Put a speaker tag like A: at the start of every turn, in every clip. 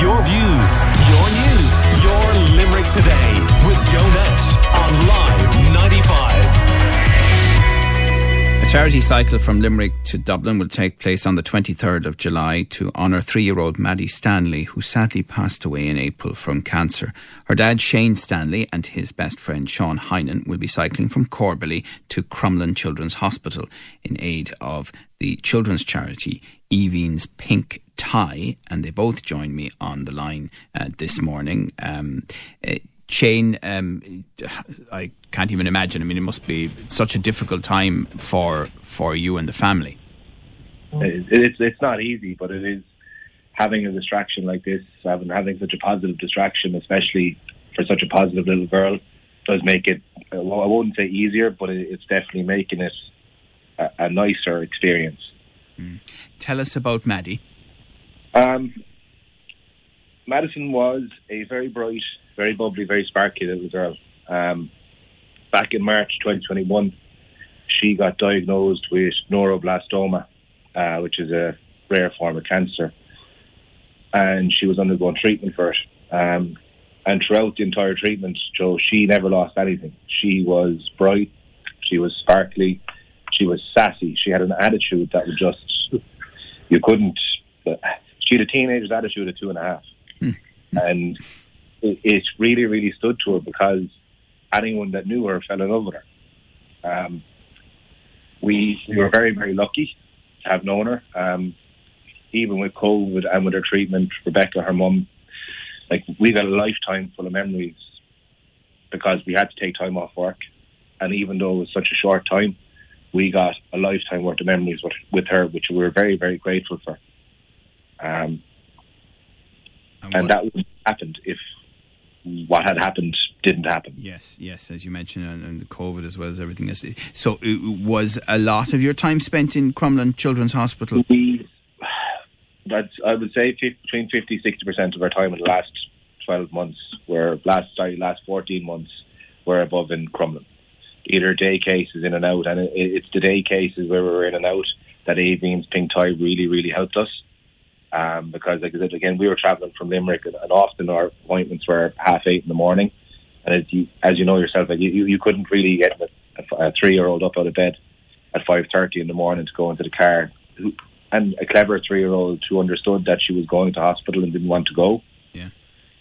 A: Your views, your news, your Limerick today with Joe Nash on Live 95.
B: A charity cycle from Limerick to Dublin will take place on the 23rd of July to honour three year old Maddie Stanley, who sadly passed away in April from cancer. Her dad, Shane Stanley, and his best friend, Sean Heinen, will be cycling from Corbally to Crumlin Children's Hospital in aid of the children's charity Aoibheann's Pink tie, and they both joined me on the line uh, this morning. Um, uh, Shane, um, I can't even imagine. I mean, it must be such a difficult time for for you and the family.
C: It, it's it's not easy, but it is having a distraction like this, having having such a positive distraction, especially for such a positive little girl, does make it. Well, I wouldn't say easier, but it, it's definitely making it a, a nicer experience.
B: Mm. Tell us about Maddie.
C: Um, Madison was a very bright, very bubbly, very sparky little girl. Um, back in March 2021, she got diagnosed with neuroblastoma, uh, which is a rare form of cancer, and she was undergoing treatment for it. Um, and throughout the entire treatment, Joe, she never lost anything. She was bright, she was sparkly, she was sassy. She had an attitude that was just you couldn't. She had a teenager's attitude at two and a half,
B: Hmm.
C: and it, it really, really stood to her because anyone that knew her fell in love with her. Um, we we were very, very lucky to have known her. Um, even with COVID and with her treatment, Rebecca, her mum, like we got a lifetime full of memories because we had to take time off work, and even though it was such a short time, we got a lifetime worth of memories with, with her, which we were very, very grateful for. Um,
B: And,
C: and that wouldn't have happened if what had happened didn't happen.
B: yes, yes, as you mentioned, and, and the COVID as well as everything else. So, it was a lot of your time spent in Crumlin Children's Hospital.
C: We, that's, I would say, between 50 60 percent of our time in the last twelve months, were last sorry, last fourteen months, were above in Crumlin. Either day cases in and out, and it, it's the day cases where we were in and out that Aoibheann's pink tie really, really helped us. Um, because, like I said, again, we were travelling from Limerick, and, and often our appointments were half eight in the morning. And as you, as you know yourself, like you, you couldn't really get a, a three-year-old up out of bed at five thirty in the morning to go into the car. And a clever three-year-old who understood that she was going to hospital and didn't want to go.
B: Yeah.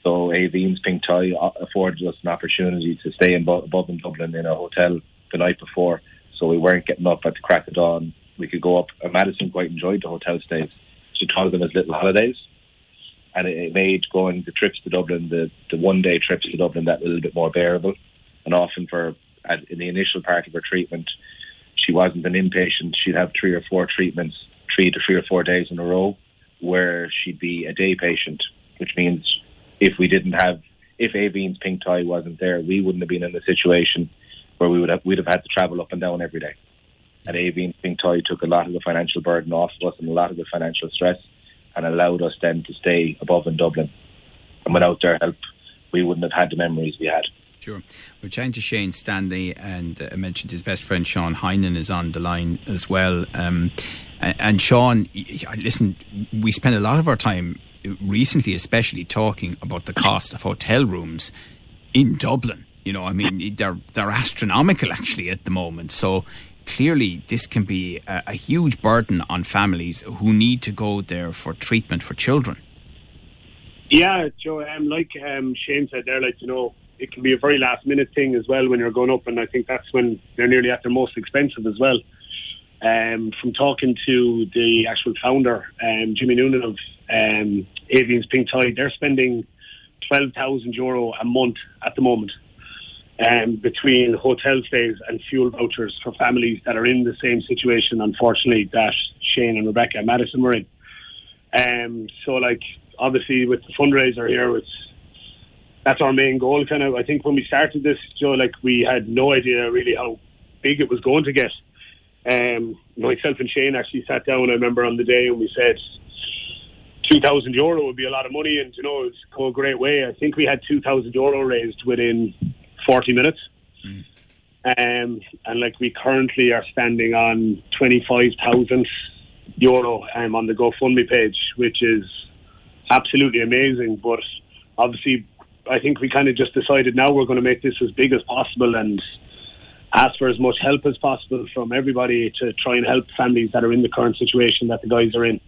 C: So Aoibheann's pink tie afforded us an opportunity to stay in above in Dublin in a hotel the night before, so we weren't getting up at the crack of dawn. We could go up. And Madison quite enjoyed the hotel stays. She thought them as little holidays, and it, it made going the trips to Dublin, the the one day trips to Dublin, that a little bit more bearable. And often for at, in the initial part of her treatment, she wasn't an inpatient. She'd have three or four treatments, three to three or four days in a row, where she'd be a day patient, which means if we didn't have, if Aoibheann's pink tie wasn't there, we wouldn't have been in the situation where we would have, we'd have had to travel up and down every day. And pink tie took a lot of the financial burden off of us and a lot of the financial stress and allowed us then to stay above in Dublin. And without their help, we wouldn't have had the memories we had.
B: Sure. We're chatting to Shane Stanley, and uh, I mentioned his best friend Sean Heinen is on the line as well. Um, and, and Sean, listen, we spent a lot of our time recently, especially talking about the cost of hotel rooms in Dublin. You know, I mean, they're they're astronomical actually at the moment. So clearly, this can be a, a huge burden on families who need to go there for treatment for children.
D: Yeah, Joe. Um, like um, Shane said there, like you know, it can be a very last minute thing as well when you're going up, and I think that's when they're nearly at their most expensive as well. Um, from talking to the actual founder, um, Jimmy Noonan of um, Aoibheann's Pink Tie, they're spending twelve thousand euro a month at the moment um, between hotel stays and fuel vouchers for families that are in the same situation, unfortunately, that Shane and Rebecca Madison were in. Um, so, like, obviously, with the fundraiser here, it's that's our main goal. Kind of, I think when we started this, Joe, like, we had no idea really how big it was going to get. Um, myself and Shane actually sat down. I remember on the day and we said. 2,000 euro would be a lot of money, and you know, it's go a great way. I think we had 2,000 euro raised within 40 minutes. Um, and like we currently are standing on 25,000 euro um, on the GoFundMe page, which is absolutely amazing. But obviously, I think we kind of just decided now we're going to make this as big as possible and ask for as much help as possible from everybody to try and help families that are in the current situation that the guys are in.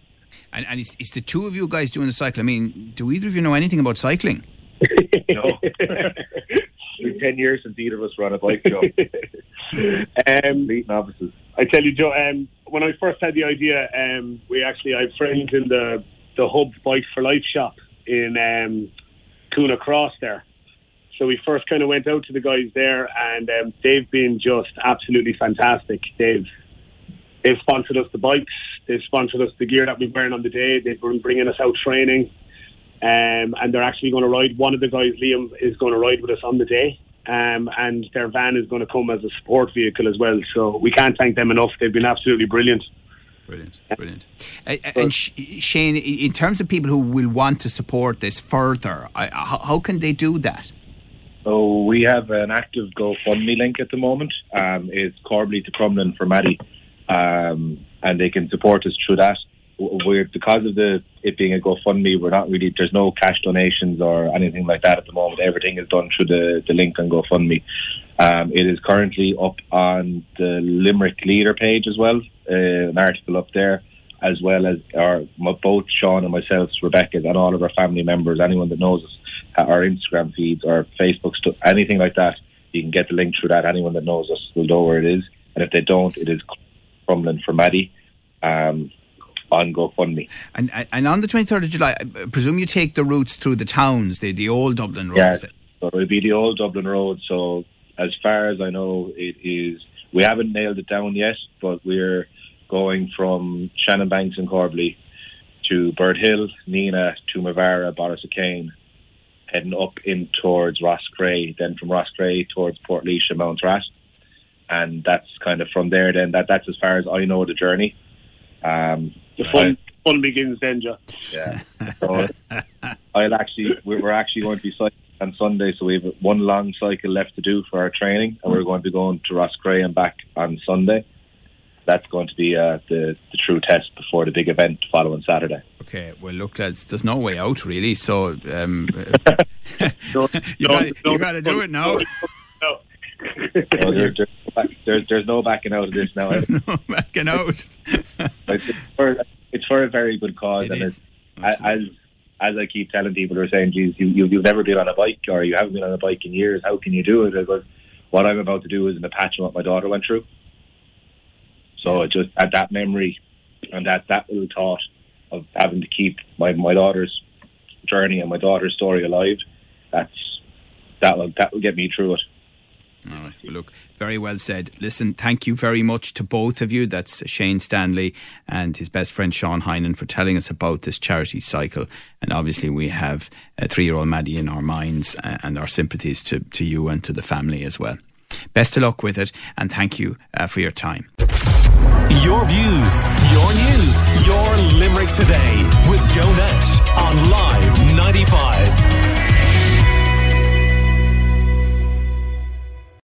B: And, and is, is the two of you guys doing the cycle? I mean, do either of you know anything about cycling?
C: no. It's been 10 years since either of us run a bike, Joe.
D: um,
C: Complete novices.
D: I tell you, Joe, um, when I first had the idea, um, we actually, I have friends in the, the Hub Bike for Life shop in um, Coonagh Cross there. So we first kind of went out to the guys there, and um, they've been just absolutely fantastic. They've they've sponsored us the bikes, they've sponsored us the gear that we're wearing on the day. They've been bringing us out training, um, and they're actually going to ride. One of the guys, Liam, is going to ride with us on the day, um, and their van is going to come as a support vehicle as well. So we can't thank them enough. They've been absolutely brilliant.
B: Brilliant, brilliant. Uh, and Sh- Shane, in terms of people who will want to support this further, I, how, how can they do that?
C: So we have an active GoFundMe link at the moment. Um, it's Corbally to Crumlin for Maddie, um, and they can support us through that. We're because of the it being a GoFundMe, we're not really there's no cash donations or anything like that at the moment. Everything is done through the, the link on GoFundMe. Um, it is currently up on the Limerick Leader page as well, uh, an article up there, as well as our both Sean and myself, Rebecca, and all of our family members, anyone that knows us our Instagram feeds or Facebook stuff, anything like that, you can get the link through that. Anyone that knows us will know where it is. And if they don't, it is Crumlin for Maddie um, on GoFundMe.
B: And and on the 23rd of July, I presume you take the routes through the towns, the, the old Dublin roads.
C: Yeah, so it'll be the old Dublin road. So as far as I know, it is. We haven't nailed it down yet, but we're going from Shannonbanks and Corbally to Bird Hill, Nenagh, to Mavara, Borrisokane, heading up in towards Roscrea, then from Roscrea towards Port Mount Rat, and that's kind of from there. Then that that's as far as I know the journey. Um,
D: the fun I, fun begins then, Joe.
C: Yeah. So I'll actually we're actually going to be cycling on Sunday, so we have one long cycle left to do for our training, and we're going to be going to Roscrea and back on Sunday that's going to be uh, the, the true test before the big event following Saturday.
B: Okay, well, look, lads, there's no way out really. So um, you
C: no,
B: got to do it now.
C: No. no there, there's, there's no backing out of this now.
B: no backing out.
C: It's, for, it's for a very good cause,
B: It
C: and
B: is,
C: it's, as as I keep telling people who are saying, "Geez, you, you you've never been on a bike, or you haven't been on a bike in years. How can you do it?" Because what I'm about to do is in the patch of what my daughter went through. So it just at that memory and that that little thought of having to keep my my daughter's journey and my daughter's story alive, that's that will that will get me through it.
B: Look, very well said. Listen, thank you very much to both of you. That's Shane Stanley and his best friend Sean Heinen for telling us about this charity cycle. And obviously, we have a three year old Maddie in our minds uh, and our sympathies to, to you and to the family as well. Best of luck with it, and thank you uh, for your time.
A: Your views, your news, your Limerick today with Joe Nash on Live.